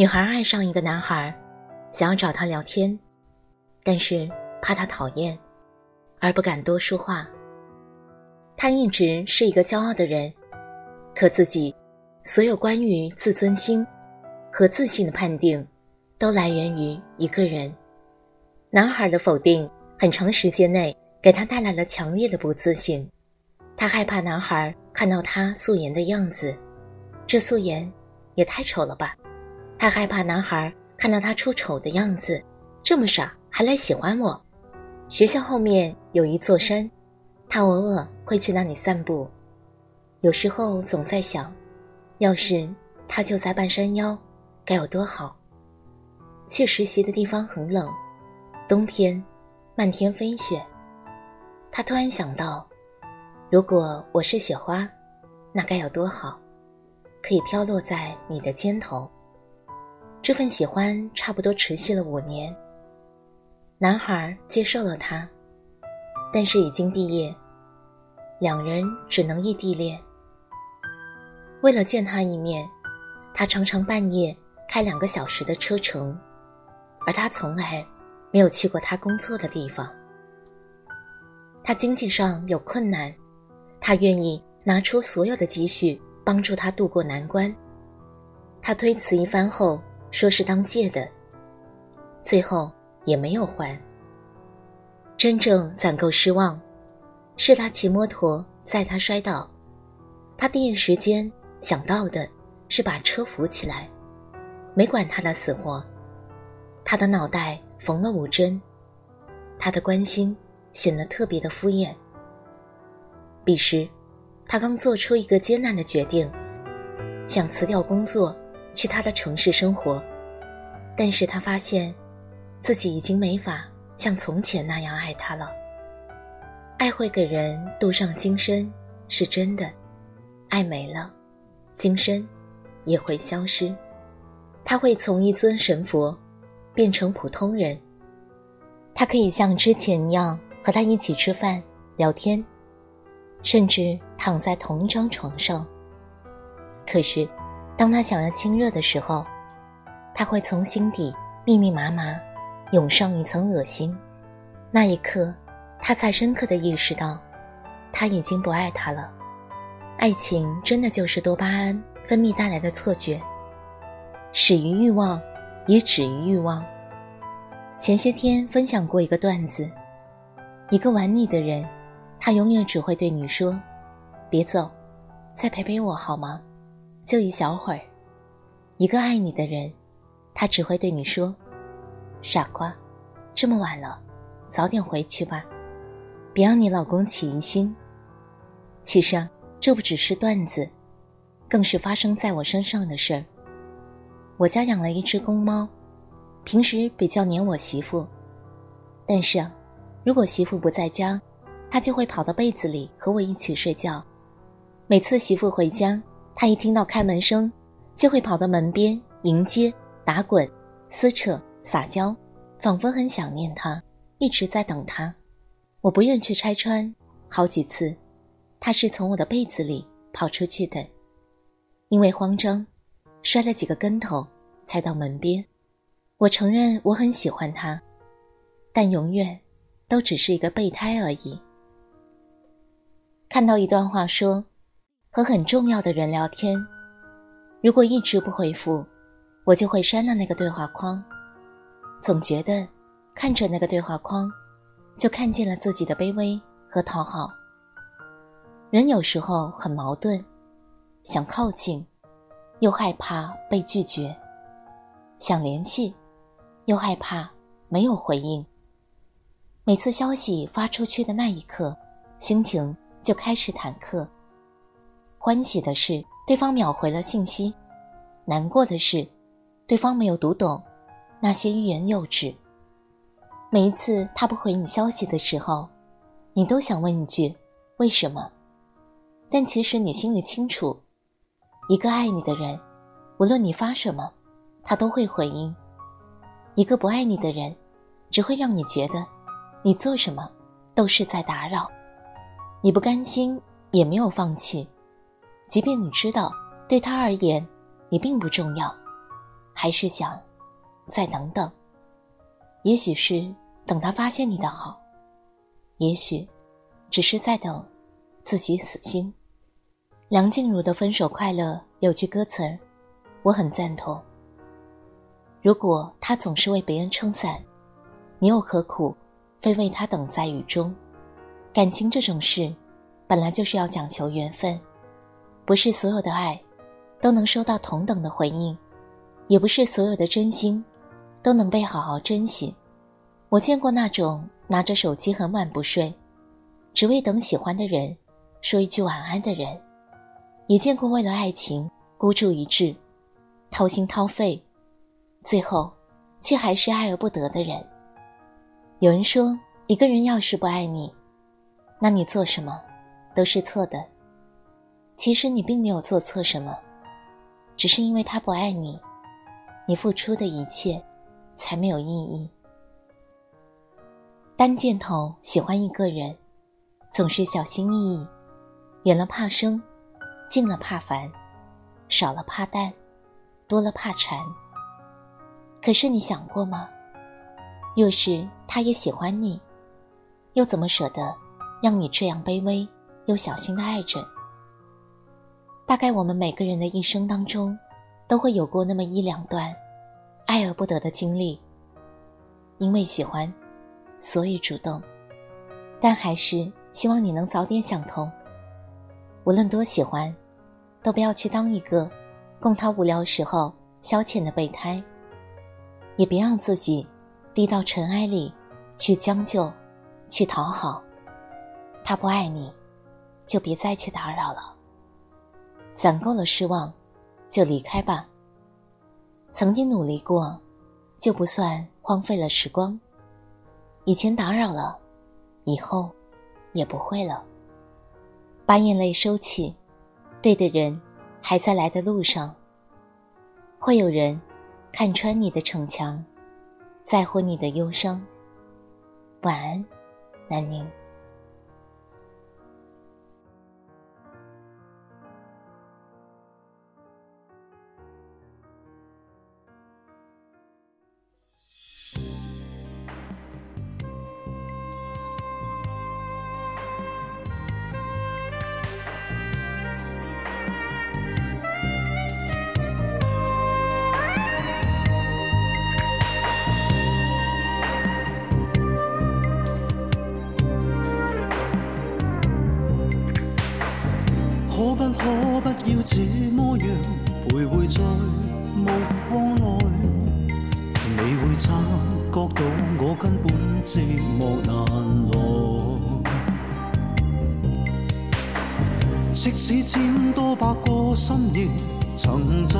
女孩爱上一个男孩，想要找他聊天，但是怕他讨厌，而不敢多说话。他一直是一个骄傲的人，可自己所有关于自尊心和自信的判定，都来源于一个人。男孩的否定，很长时间内给他带来了强烈的不自信。他害怕男孩看到他素颜的样子，这素颜也太丑了吧。他害怕男孩看到他出丑的样子，这么傻还来喜欢我。学校后面有一座山，他偶尔会去那里散步。有时候总在想，要是他就在半山腰，该有多好。去实习的地方很冷，冬天漫天飞雪。他突然想到，如果我是雪花，那该有多好，可以飘落在你的肩头。这份喜欢差不多持续了五年。男孩接受了她，但是已经毕业，两人只能异地恋。为了见他一面，他常常半夜开两个小时的车程，而他从来没有去过他工作的地方。他经济上有困难，他愿意拿出所有的积蓄帮助他渡过难关。他推辞一番后。说是当借的，最后也没有还。真正攒够失望，是他骑摩托载他摔倒，他第一时间想到的是把车扶起来，没管他的死活。他的脑袋缝了五针，他的关心显得特别的敷衍。彼时，他刚做出一个艰难的决定，想辞掉工作。去他的城市生活，但是他发现，自己已经没法像从前那样爱他了。爱会给人镀上金身，是真的，爱没了，金身也会消失。他会从一尊神佛变成普通人，他可以像之前一样和他一起吃饭、聊天，甚至躺在同一张床上。可是。当他想要亲热的时候，他会从心底密密麻麻涌上一层恶心。那一刻，他才深刻的意识到，他已经不爱他了。爱情真的就是多巴胺分泌带来的错觉，始于欲望，也止于欲望。前些天分享过一个段子：一个玩腻的人，他永远只会对你说：“别走，再陪陪我好吗？”就一小会儿，一个爱你的人，他只会对你说：“傻瓜，这么晚了，早点回去吧，别让你老公起疑心。”其实这不只是段子，更是发生在我身上的事儿。我家养了一只公猫，平时比较黏我媳妇，但是啊，如果媳妇不在家，它就会跑到被子里和我一起睡觉。每次媳妇回家。他一听到开门声，就会跑到门边迎接、打滚、撕扯、撒娇，仿佛很想念他，一直在等他。我不愿去拆穿，好几次，他是从我的被子里跑出去的，因为慌张，摔了几个跟头才到门边。我承认我很喜欢他，但永远都只是一个备胎而已。看到一段话说。和很重要的人聊天，如果一直不回复，我就会删了那个对话框。总觉得看着那个对话框，就看见了自己的卑微和讨好。人有时候很矛盾，想靠近，又害怕被拒绝；想联系，又害怕没有回应。每次消息发出去的那一刻，心情就开始忐忑。欢喜的是，对方秒回了信息；难过的是，对方没有读懂，那些欲言又止。每一次他不回你消息的时候，你都想问一句“为什么”，但其实你心里清楚，一个爱你的人，无论你发什么，他都会回应；一个不爱你的人，只会让你觉得，你做什么都是在打扰。你不甘心，也没有放弃，即便你知道对他而言，你并不重要，还是想再等等。也许是等他发现你的好，也许只是在等自己死心。梁静茹的《分手快乐》有句歌词儿，我很赞同。如果他总是为别人撑伞，你又何苦非为他等在雨中？感情这种事，本来就是要讲求缘分，不是所有的爱都能收到同等的回应，也不是所有的真心。都能被好好珍惜。我见过那种拿着手机很晚不睡，只为等喜欢的人说一句晚安的人，也见过为了爱情孤注一掷、掏心掏肺，最后却还是爱而不得的人。有人说，一个人要是不爱你，那你做什么都是错的。其实你并没有做错什么，只是因为他不爱你，你付出的一切。才没有意义。单箭头喜欢一个人，总是小心翼翼，远了怕生，近了怕烦，少了怕淡，多了怕缠。可是你想过吗？若是他也喜欢你，又怎么舍得让你这样卑微又小心的爱着？大概我们每个人的一生当中，都会有过那么一两段。爱而不得的经历，因为喜欢，所以主动，但还是希望你能早点想通。无论多喜欢，都不要去当一个供他无聊时候消遣的备胎，也别让自己低到尘埃里去将就，去讨好。他不爱你，就别再去打扰了。攒够了失望，就离开吧。曾经努力过，就不算荒废了时光。以前打扰了，以后也不会了。把眼泪收起，对的人还在来的路上。会有人看穿你的逞强，在乎你的忧伤。晚安，南宁。即使千多百个深夜曾在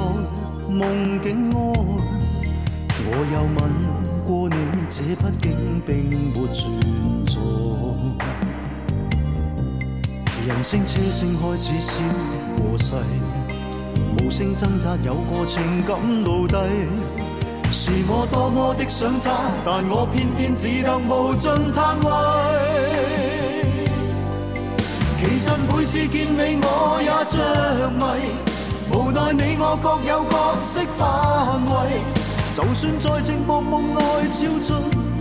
梦境外，我又问过你，这毕竟并没存在。人声车声开始消和逝，无声挣扎有个情感奴隶。是我多么的想他，但我偏偏只得无尽叹谓。其实每次见你我也着迷，无奈你我各有角色范围。就算在寂寞梦内超出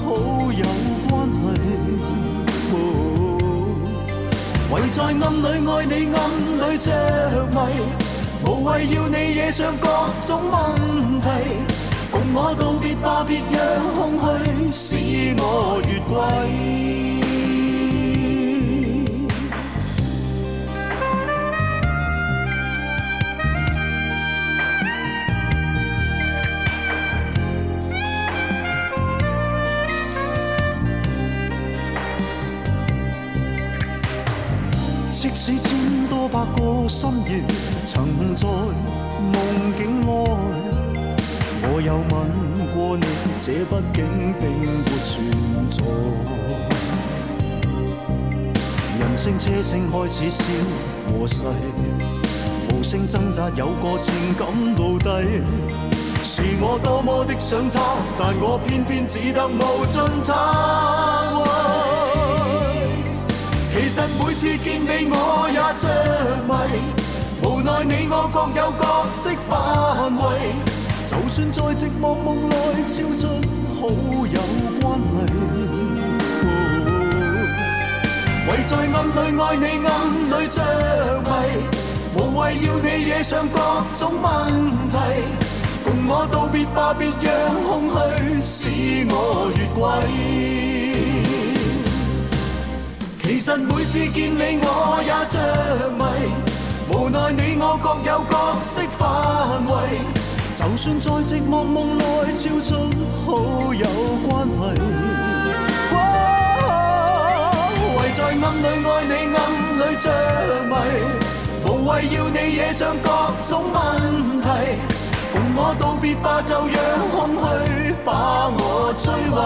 好友关系。唯在暗里爱你，暗里着迷，无谓要你惹上各种问题。共我道别吧，别让空虚使我越轨。百个深夜，曾在梦境外，我有吻过你，这毕竟并没存在。人声车声开始消和逝，无声挣扎，有个情感奴隶。是我多么的想他，但我偏偏只得无尽他。每次见你我也着迷，无奈你我各有角色范围。就算在寂寞梦内超出好友关系，唯在暗里爱你暗里着迷，无谓要你惹上各种问题。共我道别吧，别让空虚使我越轨。其实每次见你我也着迷，无奈你我各有角色范围。就算在寂寞梦内超出好友关系，唯在暗里爱你暗里着迷，无谓要你惹上各种问题。共我道别吧，就让空虚把我摧毁。